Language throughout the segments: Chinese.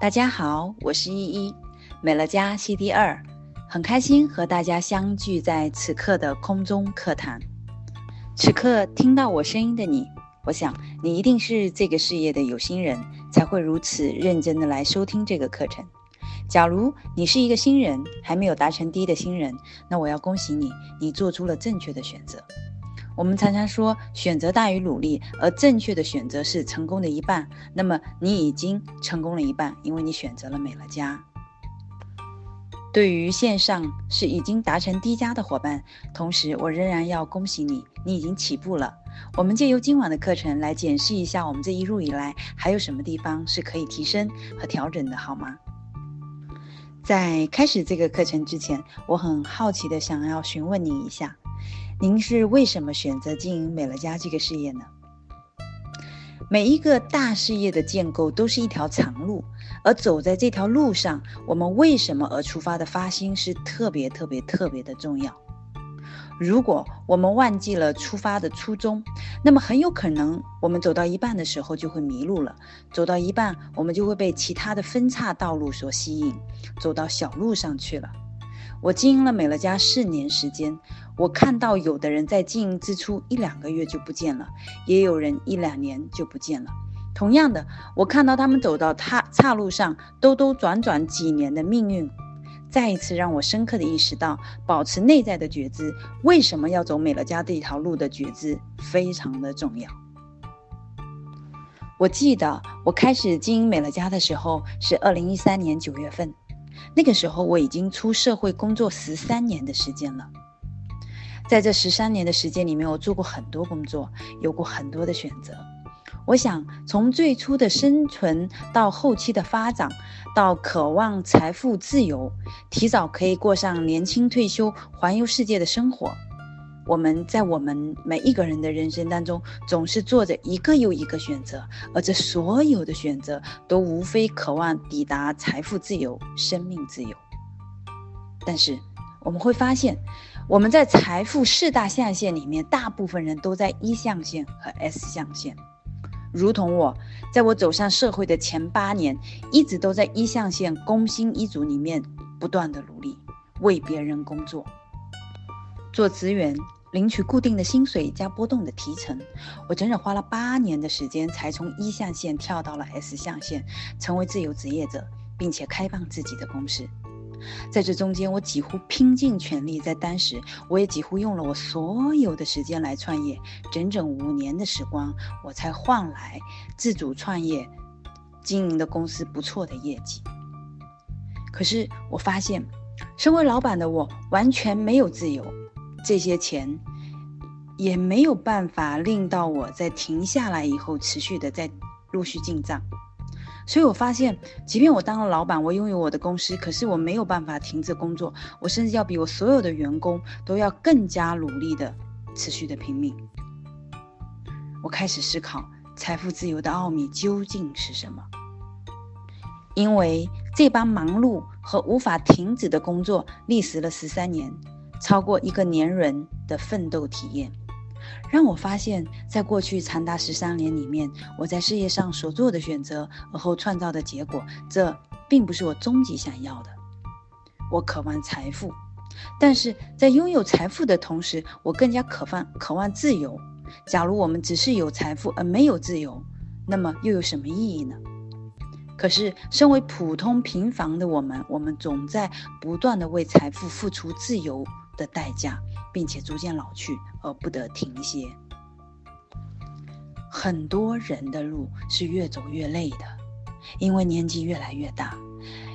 大家好，我是依依，美乐家 CD 二，很开心和大家相聚在此刻的空中课堂。此刻听到我声音的你，我想你一定是这个事业的有心人，才会如此认真的来收听这个课程。假如你是一个新人，还没有达成第一的新人，那我要恭喜你，你做出了正确的选择。我们常常说选择大于努力，而正确的选择是成功的一半。那么你已经成功了一半，因为你选择了美乐家。对于线上是已经达成 D 加的伙伴，同时我仍然要恭喜你，你已经起步了。我们借由今晚的课程来检视一下我们这一路以来还有什么地方是可以提升和调整的，好吗？在开始这个课程之前，我很好奇的想要询问你一下。您是为什么选择经营美乐家这个事业呢？每一个大事业的建构都是一条长路，而走在这条路上，我们为什么而出发的发心是特别特别特别的重要。如果我们忘记了出发的初衷，那么很有可能我们走到一半的时候就会迷路了。走到一半，我们就会被其他的分岔道路所吸引，走到小路上去了。我经营了美乐家四年时间，我看到有的人在经营之初一两个月就不见了，也有人一两年就不见了。同样的，我看到他们走到岔岔路上兜兜转转几年的命运，再一次让我深刻的意识到，保持内在的觉知，为什么要走美乐家这条路的觉知非常的重要。我记得我开始经营美乐家的时候是二零一三年九月份。那个时候我已经出社会工作十三年的时间了，在这十三年的时间里面，我做过很多工作，有过很多的选择。我想从最初的生存到后期的发展，到渴望财富自由，提早可以过上年轻退休、环游世界的生活。我们在我们每一个人的人生当中，总是做着一个又一个选择，而这所有的选择都无非渴望抵达财富自由、生命自由。但是我们会发现，我们在财富四大象限里面，大部分人都在一象限和 S 象限。如同我，在我走上社会的前八年，一直都在一象限工薪一族里面不断的努力，为别人工作，做职员。领取固定的薪水加波动的提成，我整整花了八年的时间，才从一象限跳到了 S 象限，成为自由职业者，并且开办自己的公司。在这中间，我几乎拼尽全力，在当时，我也几乎用了我所有的时间来创业，整整五年的时光，我才换来自主创业经营的公司不错的业绩。可是我发现，身为老板的我完全没有自由。这些钱也没有办法令到我在停下来以后持续的在陆续进账，所以我发现，即便我当了老板，我拥有我的公司，可是我没有办法停止工作，我甚至要比我所有的员工都要更加努力的持续的拼命。我开始思考财富自由的奥秘究竟是什么？因为这般忙碌和无法停止的工作历时了十三年。超过一个年轮的奋斗体验，让我发现，在过去长达十三年里面，我在事业上所做的选择，而后创造的结果，这并不是我终极想要的。我渴望财富，但是在拥有财富的同时，我更加渴望渴望自由。假如我们只是有财富而没有自由，那么又有什么意义呢？可是，身为普通平凡的我们，我们总在不断地为财富付出自由的代价，并且逐渐老去而不得停歇。很多人的路是越走越累的，因为年纪越来越大，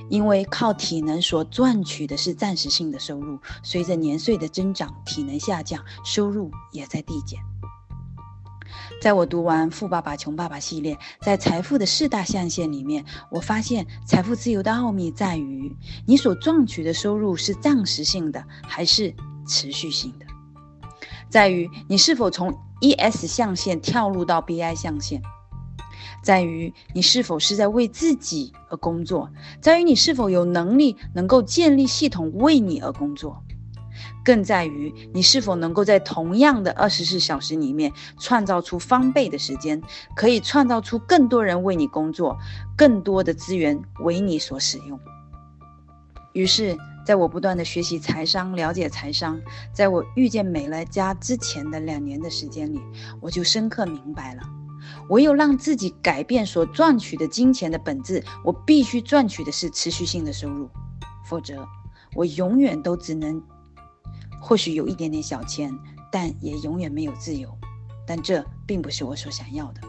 因为靠体能所赚取的是暂时性的收入，随着年岁的增长，体能下降，收入也在递减。在我读完《富爸爸穷爸爸》系列，在财富的四大象限里面，我发现财富自由的奥秘在于，你所赚取的收入是暂时性的还是持续性的，在于你是否从 ES 象限跳入到 BI 象限，在于你是否是在为自己而工作，在于你是否有能力能够建立系统为你而工作。更在于你是否能够在同样的二十四小时里面创造出翻倍的时间，可以创造出更多人为你工作，更多的资源为你所使用。于是，在我不断的学习财商、了解财商，在我遇见美乐家之前的两年的时间里，我就深刻明白了，唯有让自己改变所赚取的金钱的本质，我必须赚取的是持续性的收入，否则我永远都只能，或许有一点点小钱，但也永远没有自由，但这并不是我所想要的。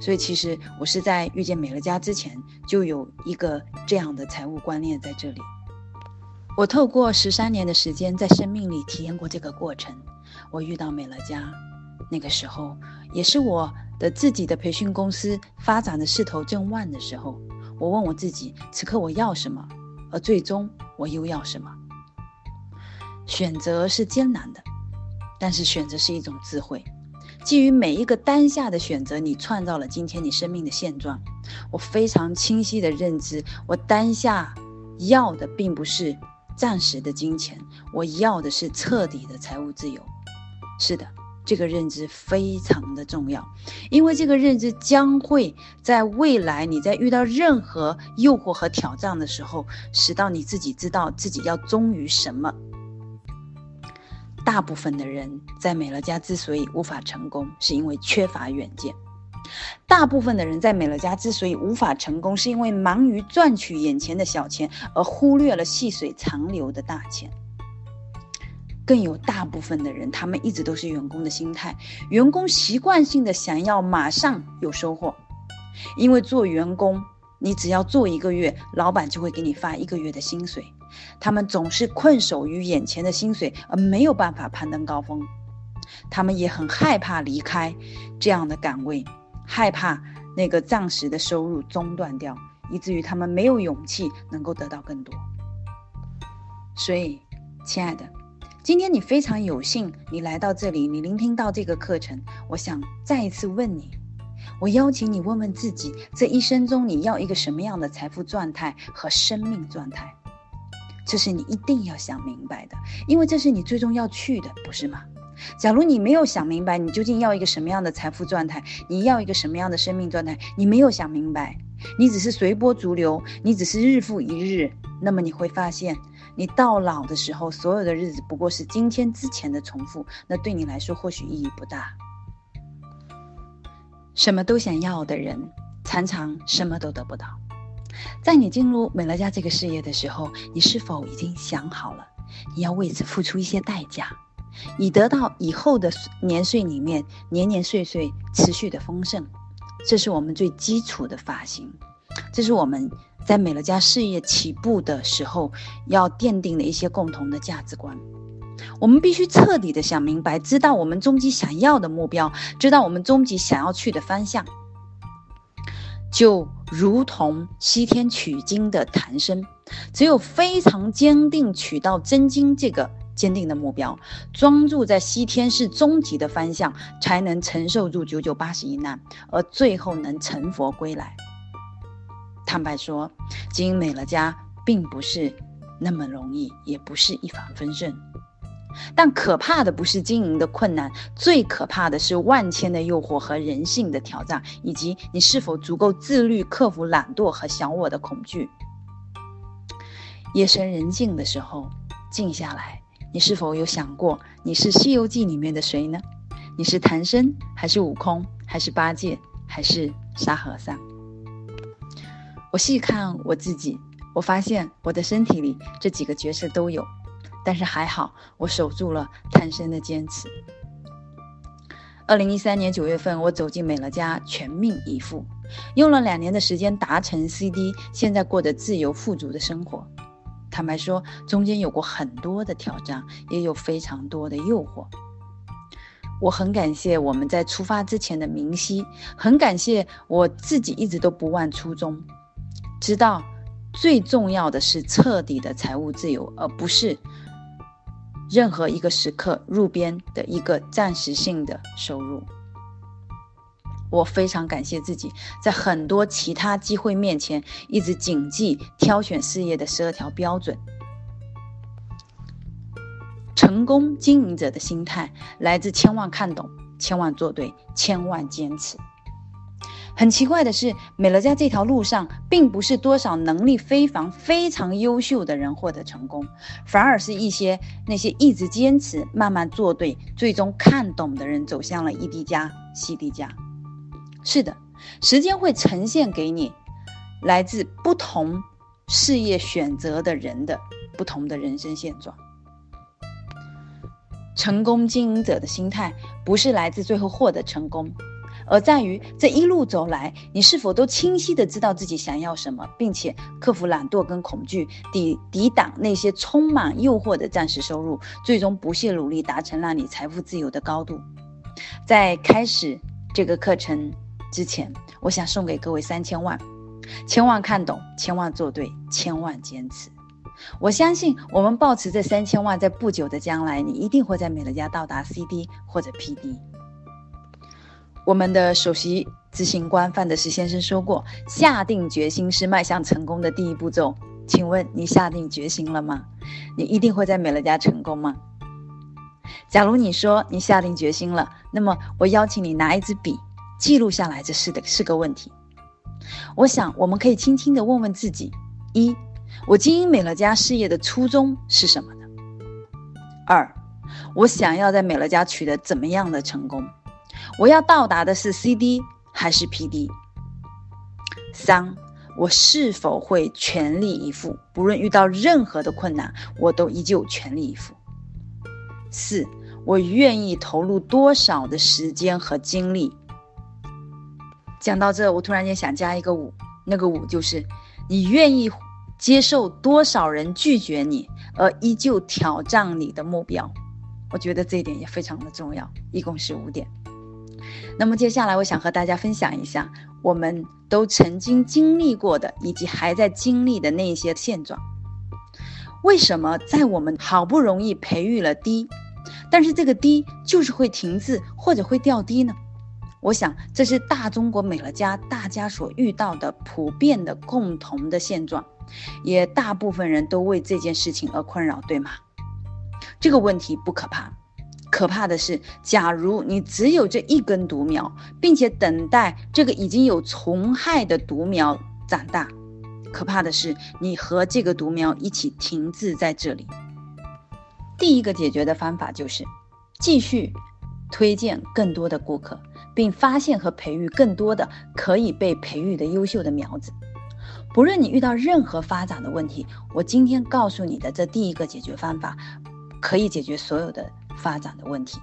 所以，其实我是在遇见美乐家之前，就有一个这样的财务观念在这里。我透过十三年的时间，在生命里体验过这个过程。我遇到美乐家，那个时候也是我的自己的培训公司发展的势头正旺的时候。我问我自己：此刻我要什么？而最终我又要什么？选择是艰难的，但是选择是一种智慧。基于每一个当下的选择，你创造了今天你生命的现状。我非常清晰的认知，我当下要的并不是。暂时的金钱，我要的是彻底的财务自由。是的，这个认知非常的重要，因为这个认知将会在未来你在遇到任何诱惑和挑战的时候，使到你自己知道自己要忠于什么。大部分的人在美乐家之所以无法成功，是因为缺乏远见。大部分的人在美乐家之所以无法成功，是因为忙于赚取眼前的小钱，而忽略了细水长流的大钱。更有大部分的人，他们一直都是员工的心态，员工习惯性的想要马上有收获，因为做员工，你只要做一个月，老板就会给你发一个月的薪水。他们总是困守于眼前的薪水，而没有办法攀登高峰。他们也很害怕离开这样的岗位。害怕那个暂时的收入中断掉，以至于他们没有勇气能够得到更多。所以，亲爱的，今天你非常有幸，你来到这里，你聆听到这个课程。我想再一次问你，我邀请你问问自己，这一生中你要一个什么样的财富状态和生命状态？这是你一定要想明白的，因为这是你最终要去的，不是吗？假如你没有想明白，你究竟要一个什么样的财富状态，你要一个什么样的生命状态，你没有想明白，你只是随波逐流，你只是日复一日，那么你会发现，你到老的时候，所有的日子不过是今天之前的重复，那对你来说或许意义不大。什么都想要的人，常常什么都得不到。在你进入美乐家这个事业的时候，你是否已经想好了，你要为此付出一些代价？以得到以后的年岁里面年年岁岁持续的丰盛，这是我们最基础的发心，这是我们在美乐家事业起步的时候要奠定的一些共同的价值观。我们必须彻底的想明白，知道我们终极想要的目标，知道我们终极想要去的方向，就如同西天取经的唐僧，只有非常坚定取到真经这个。坚定的目标，专注在西天是终极的方向，才能承受住九九八十一难，而最后能成佛归来。坦白说，经营美乐家并不是那么容易，也不是一帆风顺。但可怕的不是经营的困难，最可怕的是万千的诱惑和人性的挑战，以及你是否足够自律，克服懒惰和小我的恐惧。夜深人静的时候，静下来。你是否有想过，你是《西游记》里面的谁呢？你是唐僧，还是悟空，还是八戒，还是沙和尚？我细看我自己，我发现我的身体里这几个角色都有，但是还好，我守住了唐僧的坚持。二零一三年九月份，我走进美乐家，全命以赴，用了两年的时间达成 CD，现在过着自由富足的生活。坦白说，中间有过很多的挑战，也有非常多的诱惑。我很感谢我们在出发之前的明晰，很感谢我自己一直都不忘初衷，知道最重要的是彻底的财务自由，而不是任何一个时刻入边的一个暂时性的收入。我非常感谢自己，在很多其他机会面前，一直谨记挑选事业的十二条标准。成功经营者的心态来自千万看懂，千万做对，千万坚持。很奇怪的是，美乐家这条路上，并不是多少能力非凡、非常优秀的人获得成功，反而是一些那些一直坚持、慢慢做对、最终看懂的人走向了 E D 加、C D 加。是的，时间会呈现给你来自不同事业选择的人的不同的人生现状。成功经营者的心态，不是来自最后获得成功。而在于这一路走来，你是否都清晰地知道自己想要什么，并且克服懒惰跟恐惧，抵抵挡那些充满诱惑的暂时收入，最终不懈努力达成让你财富自由的高度。在开始这个课程之前，我想送给各位三千万，千万看懂，千万做对，千万坚持。我相信我们抱持这三千万，在不久的将来，你一定会在美乐家到达 CD 或者 PD。我们的首席执行官范德斯先生说过：“下定决心是迈向成功的第一步骤。”请问你下定决心了吗？你一定会在美乐家成功吗？假如你说你下定决心了，那么我邀请你拿一支笔记录下来这四的四个问题。我想我们可以轻轻地问问自己：一，我经营美乐家事业的初衷是什么呢？二，我想要在美乐家取得怎么样的成功？我要到达的是 CD 还是 PD？三，我是否会全力以赴？不论遇到任何的困难，我都依旧全力以赴。四，我愿意投入多少的时间和精力？讲到这，我突然间想加一个五，那个五就是你愿意接受多少人拒绝你，而依旧挑战你的目标。我觉得这一点也非常的重要，一共是五点。那么接下来，我想和大家分享一下我们都曾经经历过的，以及还在经历的那些现状。为什么在我们好不容易培育了低但是这个低就是会停滞或者会掉低呢？我想这是大中国美乐家大家所遇到的普遍的共同的现状，也大部分人都为这件事情而困扰，对吗？这个问题不可怕。可怕的是，假如你只有这一根独苗，并且等待这个已经有虫害的独苗长大，可怕的是你和这个独苗一起停滞在这里。第一个解决的方法就是继续推荐更多的顾客，并发现和培育更多的可以被培育的优秀的苗子。不论你遇到任何发展的问题，我今天告诉你的这第一个解决方法，可以解决所有的。发展的问题，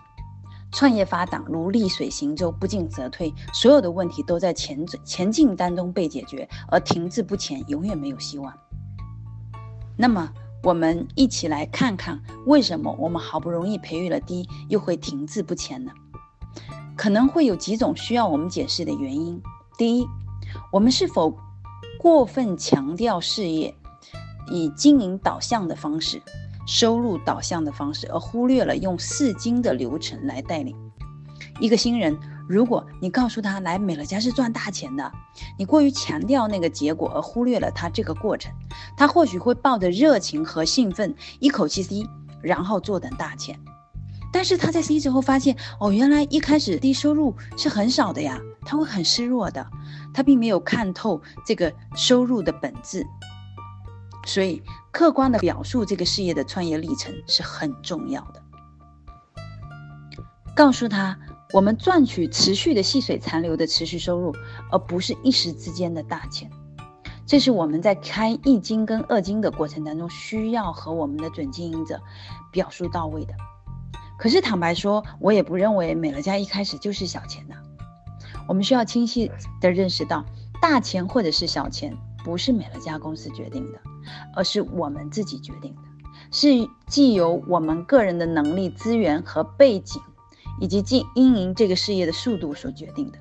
创业发展如逆水行舟，不进则退。所有的问题都在前前进当中被解决，而停滞不前永远没有希望。那么，我们一起来看看，为什么我们好不容易培育了 D，又会停滞不前呢？可能会有几种需要我们解释的原因。第一，我们是否过分强调事业，以经营导向的方式？收入导向的方式，而忽略了用四金的流程来带领一个新人。如果你告诉他来美乐家是赚大钱的，你过于强调那个结果，而忽略了他这个过程，他或许会抱着热情和兴奋一口气 C，然后坐等大钱。但是他在 C 之后发现，哦，原来一开始低收入是很少的呀，他会很失落的。他并没有看透这个收入的本质。所以，客观的表述这个事业的创业历程是很重要的。告诉他，我们赚取持续的细水长流的持续收入，而不是一时之间的大钱。这是我们在开一金跟二金的过程当中，需要和我们的准经营者表述到位的。可是坦白说，我也不认为美乐家一开始就是小钱的。我们需要清晰地认识到，大钱或者是小钱，不是美乐家公司决定的。而是我们自己决定的，是既有我们个人的能力、资源和背景，以及经营这个事业的速度所决定的。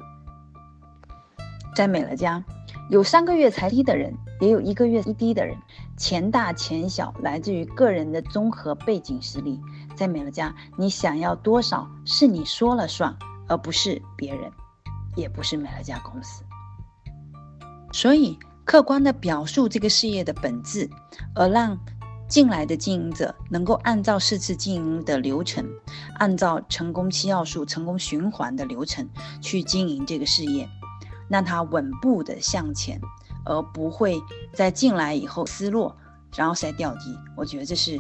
在美乐家，有三个月才低的人，也有一个月一低的人，钱大钱小来自于个人的综合背景实力。在美乐家，你想要多少是你说了算，而不是别人，也不是美乐家公司。所以。客观地表述这个事业的本质，而让进来的经营者能够按照四次经营的流程，按照成功七要素、成功循环的流程去经营这个事业，让他稳步的向前，而不会在进来以后失落，然后再掉低。我觉得这是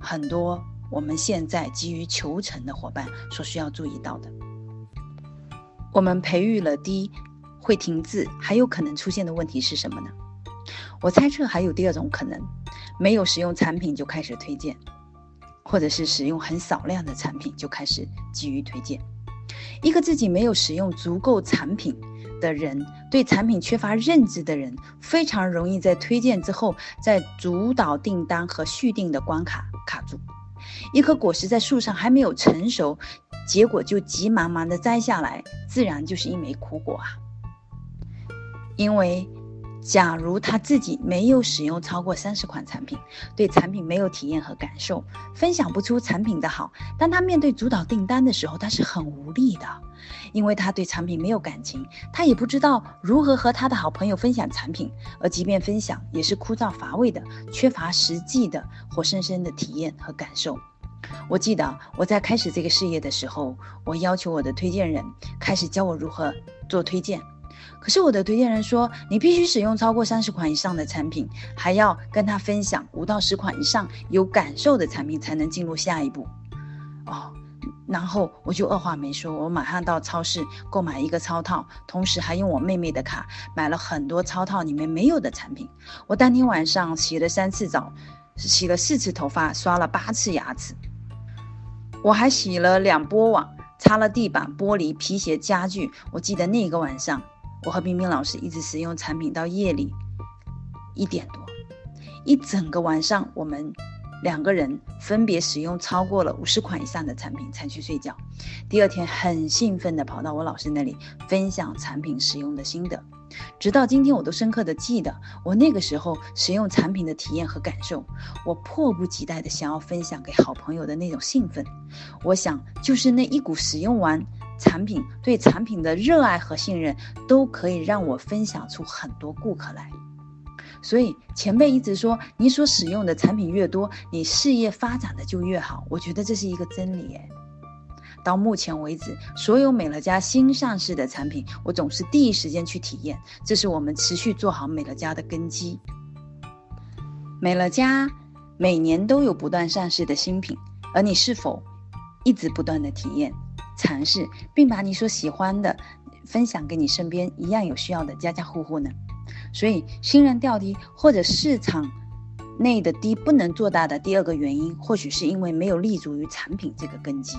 很多我们现在急于求成的伙伴所需要注意到的。我们培育了低会停滞，还有可能出现的问题是什么呢？我猜测还有第二种可能，没有使用产品就开始推荐，或者是使用很少量的产品就开始急于推荐。一个自己没有使用足够产品的人，对产品缺乏认知的人，非常容易在推荐之后，在主导订单和续订的关卡卡住。一颗果实在树上还没有成熟，结果就急忙忙的摘下来，自然就是一枚苦果啊，因为。假如他自己没有使用超过三十款产品，对产品没有体验和感受，分享不出产品的好，当他面对主导订单的时候，他是很无力的，因为他对产品没有感情，他也不知道如何和他的好朋友分享产品，而即便分享，也是枯燥乏味的，缺乏实际的活生生的体验和感受。我记得我在开始这个事业的时候，我要求我的推荐人开始教我如何做推荐。可是我的推荐人说，你必须使用超过三十款以上的产品，还要跟他分享五到十款以上有感受的产品，才能进入下一步。哦，然后我就二话没说，我马上到超市购买一个超套，同时还用我妹妹的卡买了很多超套里面没有的产品。我当天晚上洗了三次澡，洗了四次头发，刷了八次牙齿，我还洗了两波网，擦了地板、玻璃、皮鞋、家具。我记得那个晚上。我和冰冰老师一直使用产品到夜里一点多，一整个晚上，我们两个人分别使用超过了五十款以上的产品才去睡觉。第二天很兴奋地跑到我老师那里分享产品使用的心得，直到今天我都深刻地记得我那个时候使用产品的体验和感受。我迫不及待地想要分享给好朋友的那种兴奋，我想就是那一股使用完。产品对产品的热爱和信任，都可以让我分享出很多顾客来。所以前辈一直说，你所使用的产品越多，你事业发展的就越好。我觉得这是一个真理诶。到目前为止，所有美乐家新上市的产品，我总是第一时间去体验，这是我们持续做好美乐家的根基。美乐家每年都有不断上市的新品，而你是否一直不断的体验？尝试，并把你所喜欢的分享给你身边一样有需要的家家户户呢？所以，新人掉低或者市场内的低不能做大的第二个原因，或许是因为没有立足于产品这个根基。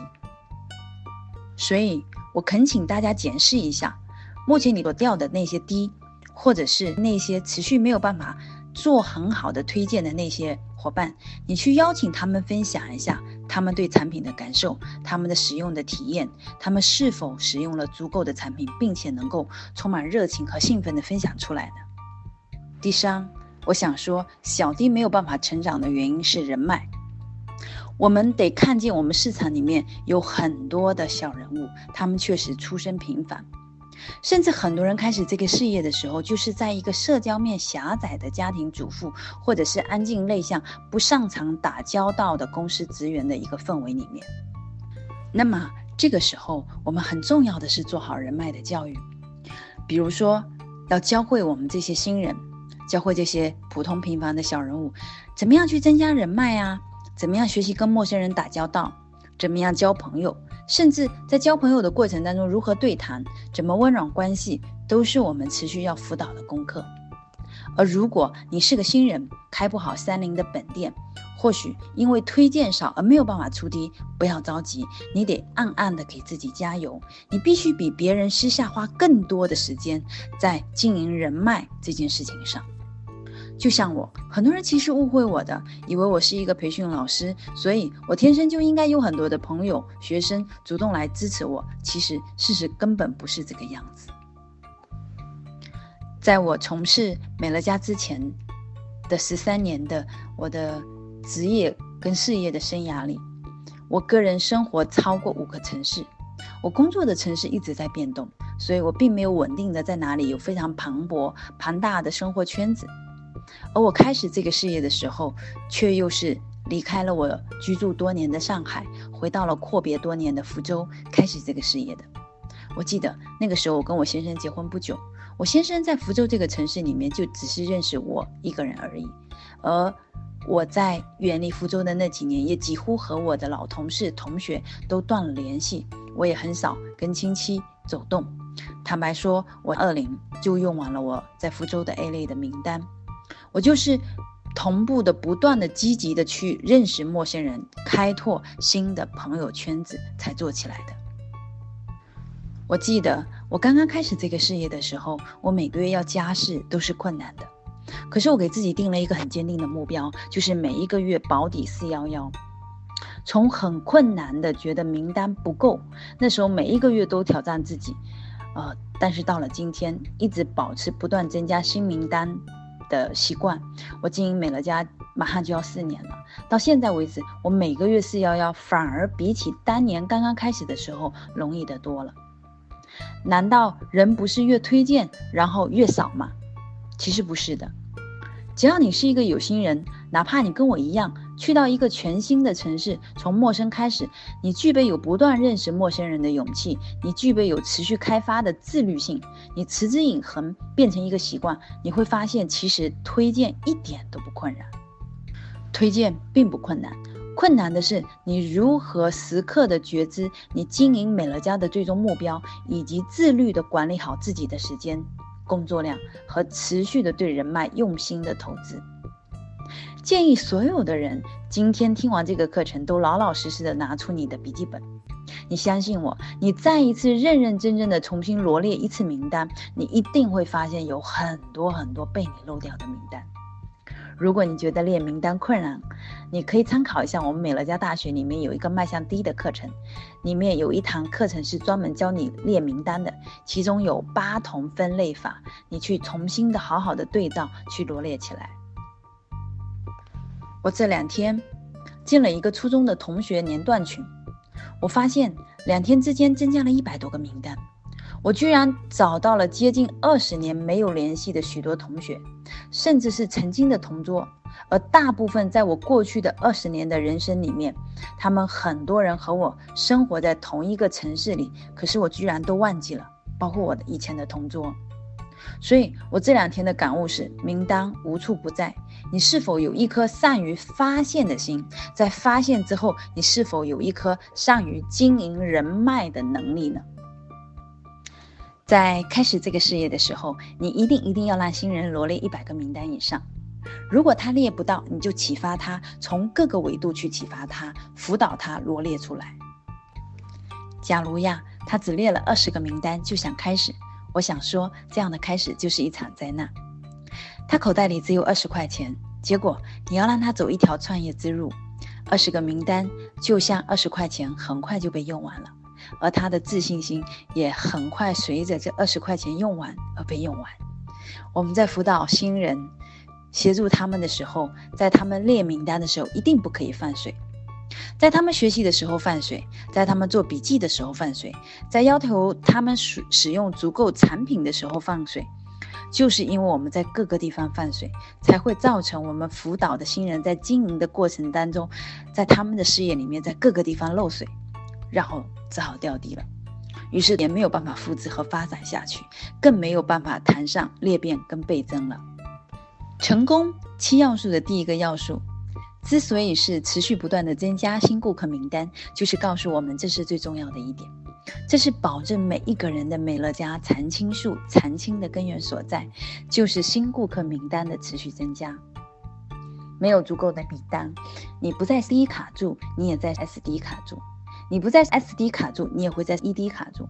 所以我恳请大家检视一下，目前你所掉的那些低，或者是那些持续没有办法做很好的推荐的那些伙伴，你去邀请他们分享一下。他们对产品的感受，他们的使用的体验，他们是否使用了足够的产品，并且能够充满热情和兴奋地分享出来呢？第三，我想说，小弟没有办法成长的原因是人脉。我们得看见我们市场里面有很多的小人物，他们确实出身平凡。甚至很多人开始这个事业的时候，就是在一个社交面狭窄的家庭主妇，或者是安静内向、不擅长打交道的公司职员的一个氛围里面。那么这个时候，我们很重要的是做好人脉的教育，比如说要教会我们这些新人，教会这些普通平凡的小人物，怎么样去增加人脉啊？怎么样学习跟陌生人打交道？怎么样交朋友？甚至在交朋友的过程当中，如何对谈，怎么温暖关系，都是我们持续要辅导的功课。而如果你是个新人，开不好三菱的本店，或许因为推荐少而没有办法出低，不要着急，你得暗暗的给自己加油。你必须比别人私下花更多的时间在经营人脉这件事情上。就像我，很多人其实误会我的，以为我是一个培训老师，所以我天生就应该有很多的朋友、学生主动来支持我。其实事实根本不是这个样子。在我从事美乐家之前的十三年的我的职业跟事业的生涯里，我个人生活超过五个城市，我工作的城市一直在变动，所以我并没有稳定的在哪里有非常磅礴庞大的生活圈子。而我开始这个事业的时候，却又是离开了我居住多年的上海，回到了阔别多年的福州，开始这个事业的。我记得那个时候，我跟我先生结婚不久，我先生在福州这个城市里面就只是认识我一个人而已，而我在远离福州的那几年，也几乎和我的老同事、同学都断了联系，我也很少跟亲戚走动。坦白说，我二零就用完了我在福州的 A 类的名单。我就是同步的、不断的、积极的去认识陌生人，开拓新的朋友圈子才做起来的。我记得我刚刚开始这个事业的时候，我每个月要加试都是困难的，可是我给自己定了一个很坚定的目标，就是每一个月保底四幺幺。从很困难的觉得名单不够，那时候每一个月都挑战自己，呃，但是到了今天，一直保持不断增加新名单。的习惯，我经营美乐家马上就要四年了。到现在为止，我每个月四幺幺反而比起当年刚刚开始的时候容易得多了。难道人不是越推荐然后越少吗？其实不是的。只要你是一个有心人，哪怕你跟我一样去到一个全新的城市，从陌生开始，你具备有不断认识陌生人的勇气，你具备有持续开发的自律性，你持之以恒变成一个习惯，你会发现其实推荐一点都不困难。推荐并不困难，困难的是你如何时刻的觉知你经营美乐家的最终目标，以及自律的管理好自己的时间。工作量和持续的对人脉用心的投资，建议所有的人今天听完这个课程都老老实实的拿出你的笔记本。你相信我，你再一次认认真真的重新罗列一次名单，你一定会发现有很多很多被你漏掉的名单。如果你觉得列名单困难，你可以参考一下我们美乐家大学里面有一个迈向第一的课程，里面有一堂课程是专门教你列名单的，其中有八同分类法，你去重新的好好的对照去罗列起来。我这两天进了一个初中的同学年段群，我发现两天之间增加了一百多个名单。我居然找到了接近二十年没有联系的许多同学，甚至是曾经的同桌，而大部分在我过去的二十年的人生里面，他们很多人和我生活在同一个城市里，可是我居然都忘记了，包括我的以前的同桌。所以我这两天的感悟是：名单无处不在，你是否有一颗善于发现的心？在发现之后，你是否有一颗善于经营人脉的能力呢？在开始这个事业的时候，你一定一定要让新人罗列一百个名单以上。如果他列不到，你就启发他，从各个维度去启发他，辅导他罗列出来。假如呀，他只列了二十个名单就想开始，我想说，这样的开始就是一场灾难。他口袋里只有二十块钱，结果你要让他走一条创业之路，二十个名单就像二十块钱，很快就被用完了。而他的自信心也很快随着这二十块钱用完而被用完。我们在辅导新人、协助他们的时候，在他们列名单的时候，一定不可以放水；在他们学习的时候放水，在他们做笔记的时候放水，在要求他们使使用足够产品的时候放水，就是因为我们在各个地方放水，才会造成我们辅导的新人在经营的过程当中，在他们的事业里面，在各个地方漏水。然后只好掉地了，于是也没有办法复制和发展下去，更没有办法谈上裂变跟倍增了。成功七要素的第一个要素，之所以是持续不断的增加新顾客名单，就是告诉我们这是最重要的一点，这是保证每一个人的美乐家常青树常青的根源所在，就是新顾客名单的持续增加。没有足够的名单，你不在 C 卡住，你也在 SD 卡住。你不在 SD 卡住，你也会在 ED 卡住；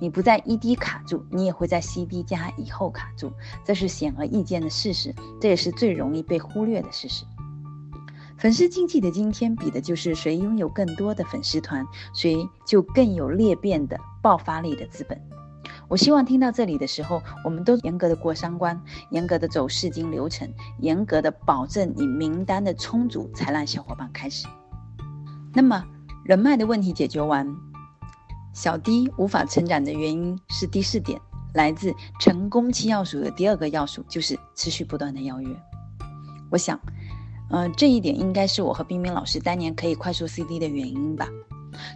你不在 ED 卡住，你也会在 CD 加以后卡住。这是显而易见的事实，这也是最容易被忽略的事实。粉丝经济的今天，比的就是谁拥有更多的粉丝团，谁就更有裂变的爆发力的资本。我希望听到这里的时候，我们都严格的过三关，严格的走试金流程，严格的保证你名单的充足，才让小伙伴开始。那么。人脉的问题解决完，小 D 无法成长的原因是第四点，来自成功七要素的第二个要素，就是持续不断的邀约。我想，呃，这一点应该是我和冰冰老师当年可以快速 CD 的原因吧。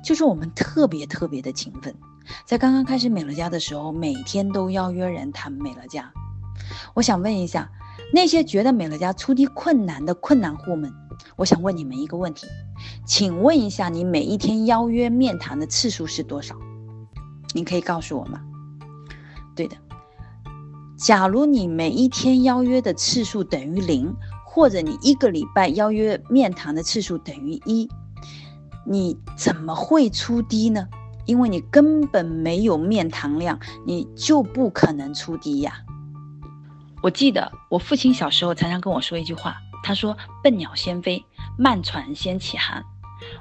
就是我们特别特别的勤奋，在刚刚开始美乐家的时候，每天都邀约人谈美乐家。我想问一下，那些觉得美乐家出题困难的困难户们，我想问你们一个问题，请问一下，你每一天邀约面谈的次数是多少？您可以告诉我吗？对的，假如你每一天邀约的次数等于零，或者你一个礼拜邀约面谈的次数等于一。你怎么会出低呢？因为你根本没有面谈量，你就不可能出低呀。我记得我父亲小时候常常跟我说一句话，他说：“笨鸟先飞，慢船先起航。”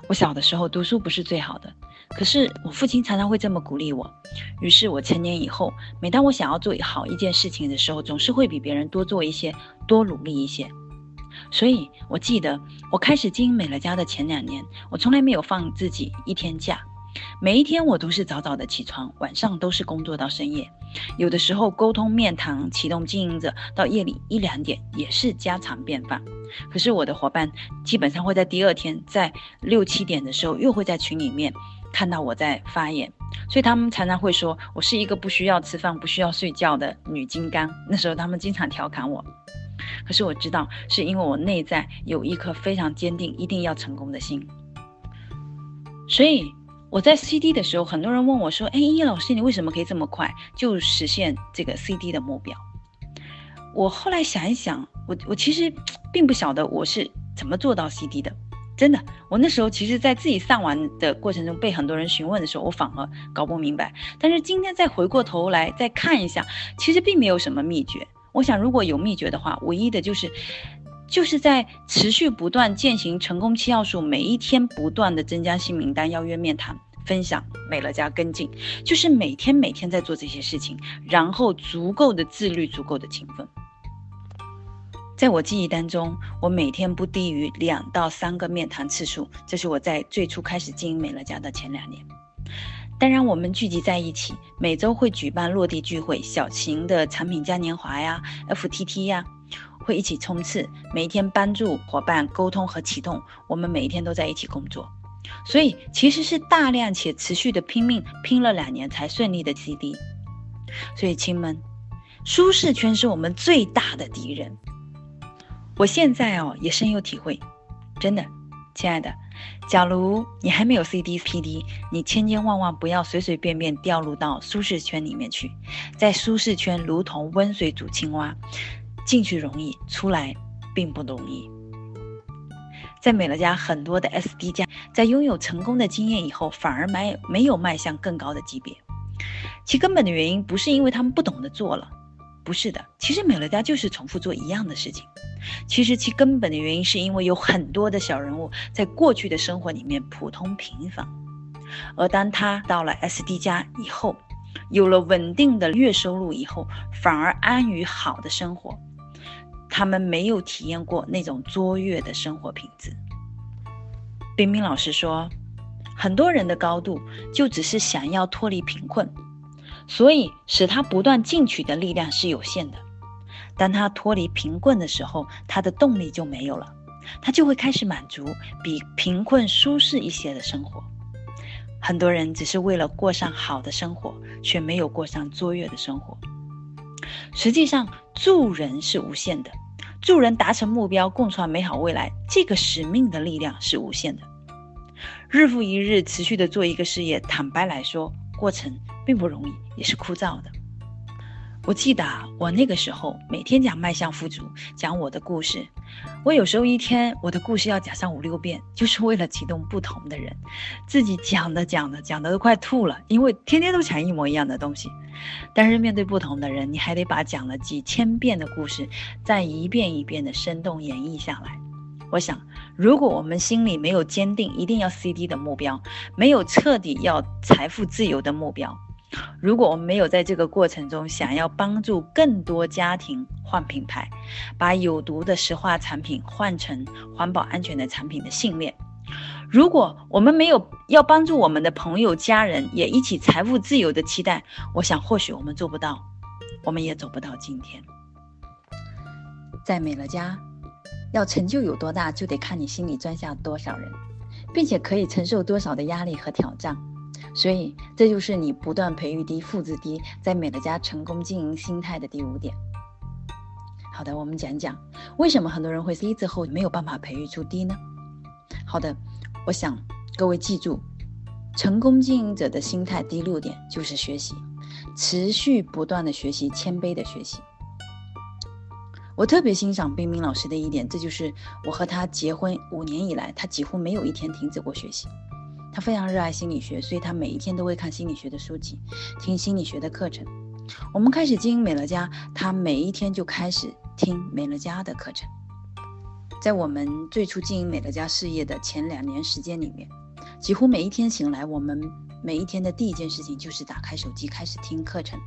我小的时候读书不是最好的，可是我父亲常常会这么鼓励我。于是我成年以后，每当我想要做好一件事情的时候，总是会比别人多做一些，多努力一些。所以，我记得我开始经营美乐家的前两年，我从来没有放自己一天假。每一天我都是早早的起床，晚上都是工作到深夜。有的时候沟通面谈、启动经营者到夜里一两点也是家常便饭。可是我的伙伴基本上会在第二天在六七点的时候又会在群里面看到我在发言，所以他们常常会说我是一个不需要吃饭、不需要睡觉的女金刚。那时候他们经常调侃我。可是我知道，是因为我内在有一颗非常坚定、一定要成功的心。所以我在 CD 的时候，很多人问我说：“哎，叶老师，你为什么可以这么快就实现这个 CD 的目标？”我后来想一想，我我其实并不晓得我是怎么做到 CD 的。真的，我那时候其实，在自己上完的过程中被很多人询问的时候，我反而搞不明白。但是今天再回过头来再看一下，其实并没有什么秘诀。我想，如果有秘诀的话，唯一的就是，就是在持续不断践行成功七要素，每一天不断的增加新名单、邀约面谈、分享美乐家跟进，就是每天每天在做这些事情，然后足够的自律，足够的勤奋。在我记忆当中，我每天不低于两到三个面谈次数，这是我在最初开始经营美乐家的前两年。当然，我们聚集在一起，每周会举办落地聚会、小型的产品嘉年华呀、FTT 呀，会一起冲刺，每一天帮助伙伴沟通和启动。我们每一天都在一起工作，所以其实是大量且持续的拼命，拼了两年才顺利的 CD。所以亲们，舒适圈是我们最大的敌人。我现在哦也深有体会，真的，亲爱的。假如你还没有 CD PD，你千千万万不要随随便便掉入到舒适圈里面去。在舒适圈如同温水煮青蛙，进去容易，出来并不容易。在美乐家，很多的 SD 家在拥有成功的经验以后，反而没没有迈向更高的级别。其根本的原因不是因为他们不懂得做了，不是的，其实美乐家就是重复做一样的事情。其实其根本的原因是因为有很多的小人物在过去的生活里面普通平凡，而当他到了 SD 家以后，有了稳定的月收入以后，反而安于好的生活。他们没有体验过那种卓越的生活品质。冰冰老师说，很多人的高度就只是想要脱离贫困，所以使他不断进取的力量是有限的。当他脱离贫困的时候，他的动力就没有了，他就会开始满足比贫困舒适一些的生活。很多人只是为了过上好的生活，却没有过上卓越的生活。实际上，助人是无限的，助人达成目标，共创美好未来，这个使命的力量是无限的。日复一日持续的做一个事业，坦白来说，过程并不容易，也是枯燥的。我记得啊，我那个时候每天讲迈向富足，讲我的故事。我有时候一天我的故事要讲上五六遍，就是为了启动不同的人。自己讲的讲的讲的都快吐了，因为天天都讲一模一样的东西。但是面对不同的人，你还得把讲了几千遍的故事，再一遍一遍的生动演绎下来。我想，如果我们心里没有坚定一定要 CD 的目标，没有彻底要财富自由的目标。如果我们没有在这个过程中想要帮助更多家庭换品牌，把有毒的石化产品换成环保安全的产品的信念，如果我们没有要帮助我们的朋友家人也一起财富自由的期待，我想或许我们做不到，我们也走不到今天。在美乐家，要成就有多大，就得看你心里装下多少人，并且可以承受多少的压力和挑战。所以，这就是你不断培育低、复制低，在美乐家成功经营心态的第五点。好的，我们讲讲为什么很多人会低之后没有办法培育出低呢？好的，我想各位记住，成功经营者的心态第六点就是学习，持续不断的学习，谦卑的学习。我特别欣赏冰冰老师的一点，这就是我和他结婚五年以来，他几乎没有一天停止过学习。他非常热爱心理学，所以他每一天都会看心理学的书籍，听心理学的课程。我们开始经营美乐家，他每一天就开始听美乐家的课程。在我们最初经营美乐家事业的前两年时间里面，几乎每一天醒来，我们每一天的第一件事情就是打开手机，开始听课程，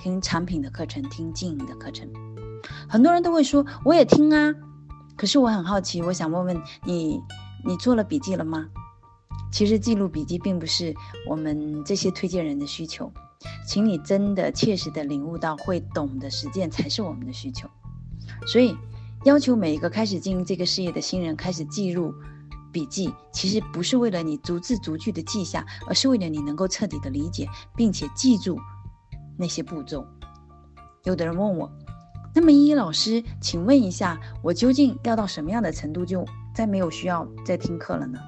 听产品的课程，听经营的课程。很多人都会说，我也听啊，可是我很好奇，我想问问你，你做了笔记了吗？其实记录笔记并不是我们这些推荐人的需求，请你真的切实的领悟到会懂的实践才是我们的需求。所以，要求每一个开始经营这个事业的新人开始记录笔记，其实不是为了你逐字逐句的记下，而是为了你能够彻底的理解并且记住那些步骤。有的人问我。那么依依老师，请问一下，我究竟要到什么样的程度，就再没有需要再听课了呢？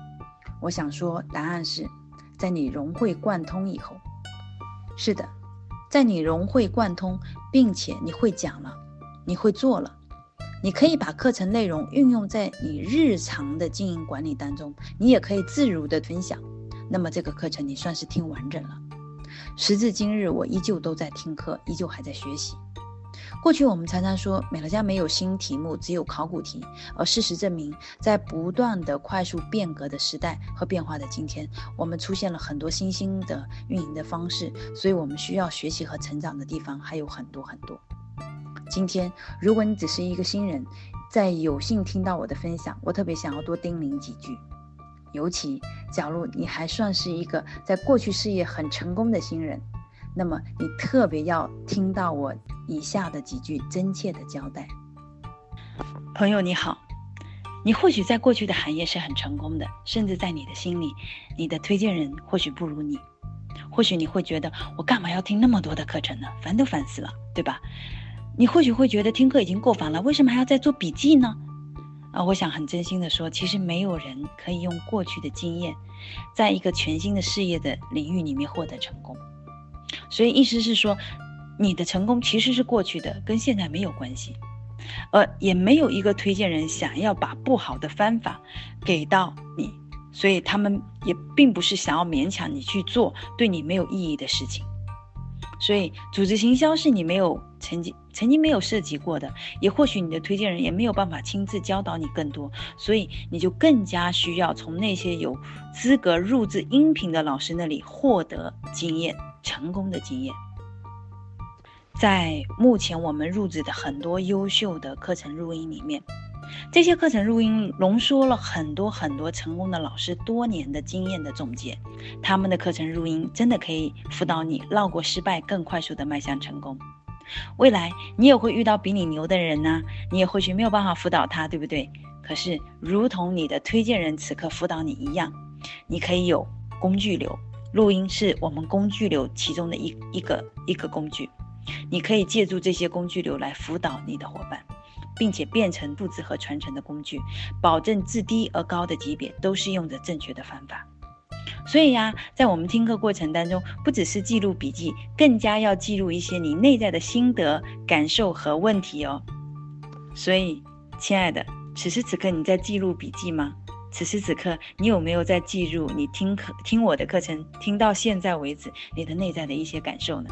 我想说，答案是在你融会贯通以后。是的，在你融会贯通，并且你会讲了，你会做了，你可以把课程内容运用在你日常的经营管理当中，你也可以自如的分享。那么这个课程你算是听完整了。时至今日，我依旧都在听课，依旧还在学习。过去我们常常说美乐家没有新题目，只有考古题。而事实证明，在不断的快速变革的时代和变化的今天，我们出现了很多新兴的运营的方式，所以我们需要学习和成长的地方还有很多很多。今天，如果你只是一个新人，在有幸听到我的分享，我特别想要多叮咛几句。尤其，假如你还算是一个在过去事业很成功的新人。那么你特别要听到我以下的几句真切的交代。朋友你好，你或许在过去的行业是很成功的，甚至在你的心里，你的推荐人或许不如你。或许你会觉得我干嘛要听那么多的课程呢？烦都烦死了，对吧？你或许会觉得听课已经够烦了，为什么还要再做笔记呢？啊，我想很真心的说，其实没有人可以用过去的经验，在一个全新的事业的领域里面获得成功。所以意思是说，你的成功其实是过去的，跟现在没有关系，而也没有一个推荐人想要把不好的方法给到你，所以他们也并不是想要勉强你去做对你没有意义的事情。所以组织行销是你没有曾经曾经没有涉及过的，也或许你的推荐人也没有办法亲自教导你更多，所以你就更加需要从那些有资格录制音频的老师那里获得经验。成功的经验，在目前我们入职的很多优秀的课程录音里面，这些课程录音浓缩了很多很多成功的老师多年的经验的总结。他们的课程录音真的可以辅导你绕过失败，更快速地迈向成功。未来你也会遇到比你牛的人呢、你也或许没有办法辅导他，对不对？可是，如同你的推荐人此刻辅导你一样，你可以有工具流。录音是我们工具流其中的一一个一个工具，你可以借助这些工具流来辅导你的伙伴，并且变成复制和传承的工具，保证自低而高的级别都是用着正确的方法。所以呀，在我们听课过程当中，不只是记录笔记，更加要记录一些你内在的心得、感受和问题哦。所以，亲爱的，此时此刻你在记录笔记吗？此时此刻，你有没有在记录你听课、听我的课程听到现在为止你的内在的一些感受呢？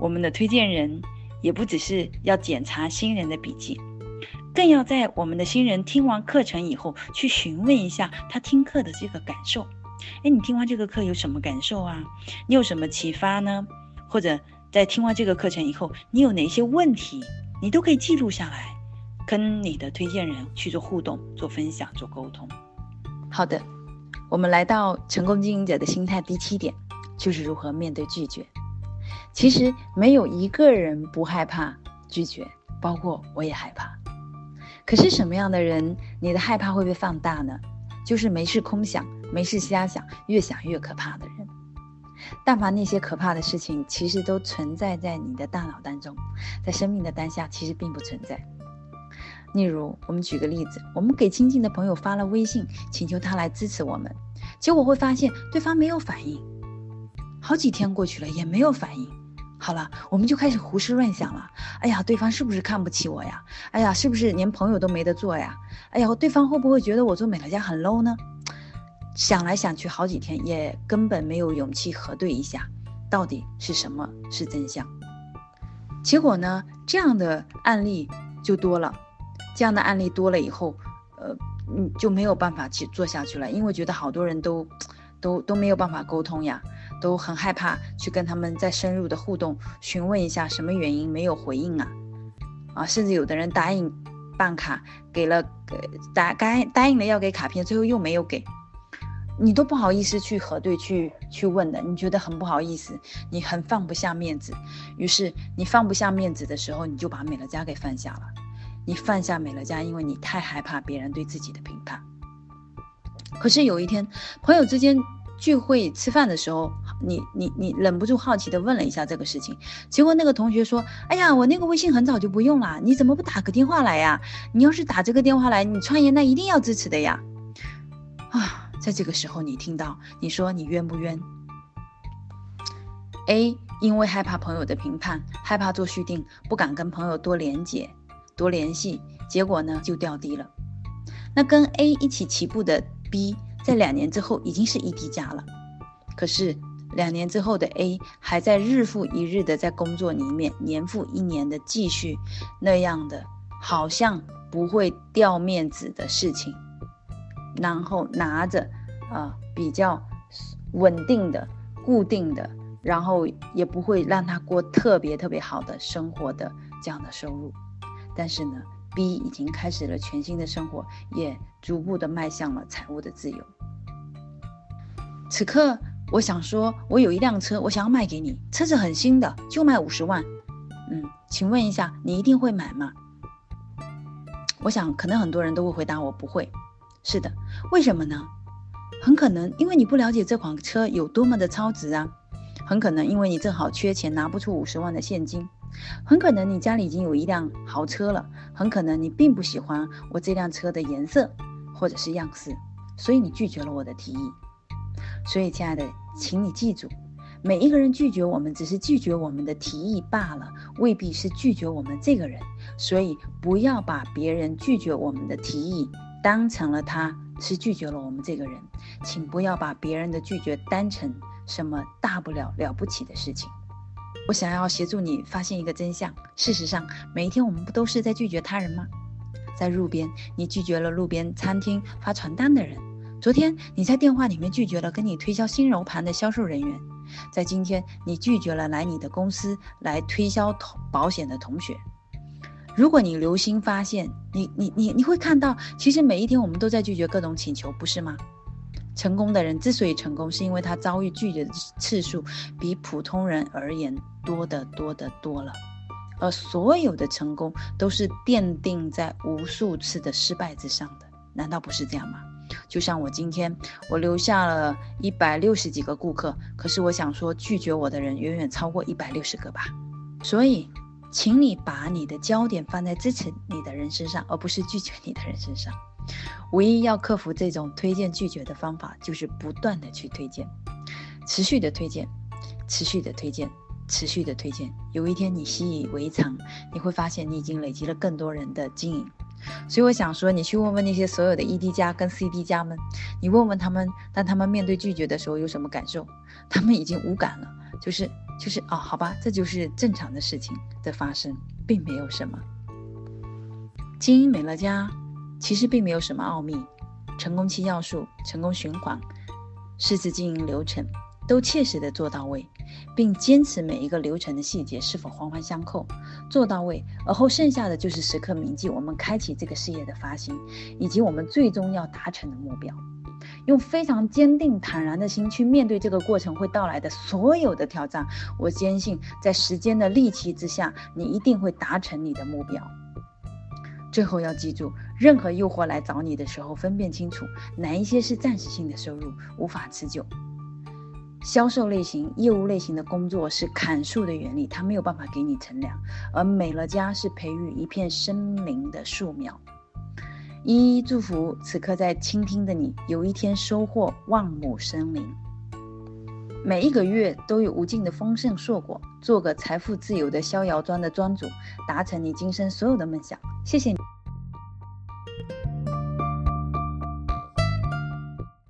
我们的推荐人也不只是要检查新人的笔记，更要在我们的新人听完课程以后去询问一下他听课的这个感受。诶，你听完这个课有什么感受啊？你有什么启发呢？或者在听完这个课程以后，你有哪些问题，你都可以记录下来。跟你的推荐人去做互动、做分享、做沟通。好的，我们来到成功经营者的心态第七点，就是如何面对拒绝。其实没有一个人不害怕拒绝，包括我也害怕。可是什么样的人，你的害怕会被放大呢？就是没事空想、没事瞎想、越想越可怕的人。但凡那些可怕的事情，其实都存在在你的大脑当中，在生命的当下其实并不存在。例如，我们举个例子，我们给亲近的朋友发了微信，请求他来支持我们，结果会发现对方没有反应，好几天过去了也没有反应。好了，我们就开始胡思乱想了。哎呀，对方是不是看不起我呀？哎呀，是不是连朋友都没得做呀？哎呀，对方会不会觉得我做美乐家很 low 呢？想来想去好几天，也根本没有勇气核对一下，到底是什么是真相。结果呢，这样的案例就多了。这样的案例多了以后，呃，嗯，就没有办法去做下去了，因为觉得好多人都，都都没有办法沟通呀，都很害怕去跟他们再深入的互动，询问一下什么原因没有回应啊，啊，甚至有的人答应办卡，给了，给答该答应了要给卡片，最后又没有给，你都不好意思去核对去去问的，你觉得很不好意思，你很放不下面子，于是你放不下面子的时候，你就把美乐家给放下了。你放下美乐家，因为你太害怕别人对自己的评判。可是有一天，朋友之间聚会吃饭的时候，你你你忍不住好奇的问了一下这个事情，结果那个同学说：“哎呀，我那个微信很早就不用了，你怎么不打个电话来呀？你要是打这个电话来，你创业那一定要支持的呀！”啊，在这个时候，你听到你说你冤不冤？A 因为害怕朋友的评判，害怕做续订，不敢跟朋友多连接。多联系，结果呢就掉低了。那跟 A 一起起步的 B，在两年之后已经是 ED 加了。可是两年之后的 A 还在日复一日的在工作里面，年复一年的继续那样的，好像不会掉面子的事情，然后拿着啊、比较稳定的、固定的，然后也不会让他过特别特别好的生活的这样的收入。但是呢，B 已经开始了全新的生活，也逐步的迈向了财务的自由。此刻，我想说，我有一辆车，我想要卖给你，车子很新的，就卖五十万。嗯，请问一下，你一定会买吗？我想，可能很多人都会回答我不会。是的，为什么呢？很可能因为你不了解这款车有多么的超值啊，很可能因为你正好缺钱，拿不出五十万的现金。很可能你家里已经有一辆豪车了，很可能你并不喜欢我这辆车的颜色或者是样式，所以你拒绝了我的提议。所以，亲爱的，请你记住，每一个人拒绝我们，只是拒绝我们的提议罢了，未必是拒绝我们这个人。所以，不要把别人拒绝我们的提议当成了他是拒绝了我们这个人，请不要把别人的拒绝当成什么大不了了不起的事情。我想要协助你发现一个真相。事实上，每一天我们不都是在拒绝他人吗？在路边，你拒绝了路边餐厅发传单的人；昨天，你在电话里面拒绝了跟你推销新楼盘的销售人员；在今天，你拒绝了来你的公司来推销保险的同学。如果你留心发现，你你你你会看到，其实每一天我们都在拒绝各种请求，不是吗？成功的人之所以成功，是因为他遭遇拒绝的次数比普通人而言多得多得多了，而所有的成功都是奠定在无数次的失败之上的，难道不是这样吗？就像我今天，我留下了一百六十几个顾客，可是我想说，拒绝我的人远远超过一百六十个吧。所以，请你把你的焦点放在支持你的人身上，而不是拒绝你的人身上。唯一要克服这种推荐拒绝的方法，就是不断的去推荐，持续的推荐，持续的推荐，持续的推荐。有一天你习以为常，你会发现你已经累积了更多人的经营。所以我想说，你去问问那些所有的 ED 加跟 CD 加们，你问问他们，当他们面对拒绝的时候有什么感受？他们已经无感了，就是就是哦，好吧，这就是正常的事情的发生，并没有什么。经营美乐家。其实并没有什么奥秘，成功七要素、成功循环、四次经营流程都切实的做到位，并坚持每一个流程的细节是否环环相扣，做到位，而后剩下的就是时刻铭记我们开启这个事业的发心，以及我们最终要达成的目标，用非常坚定坦然的心去面对这个过程会到来的所有的挑战。我坚信，在时间的力气之下，你一定会达成你的目标。最后要记住，任何诱惑来找你的时候，分辨清楚哪一些是暂时性的收入，无法持久。销售类型、业务类型的工作是砍树的原理，它没有办法给你乘凉；而美乐家是培育一片森林的树苗。一一祝福此刻在倾听的你，有一天收获万亩森林。每一个月都有无尽的丰盛硕果，做个财富自由的逍遥庄的庄主，达成你今生所有的梦想。谢谢你。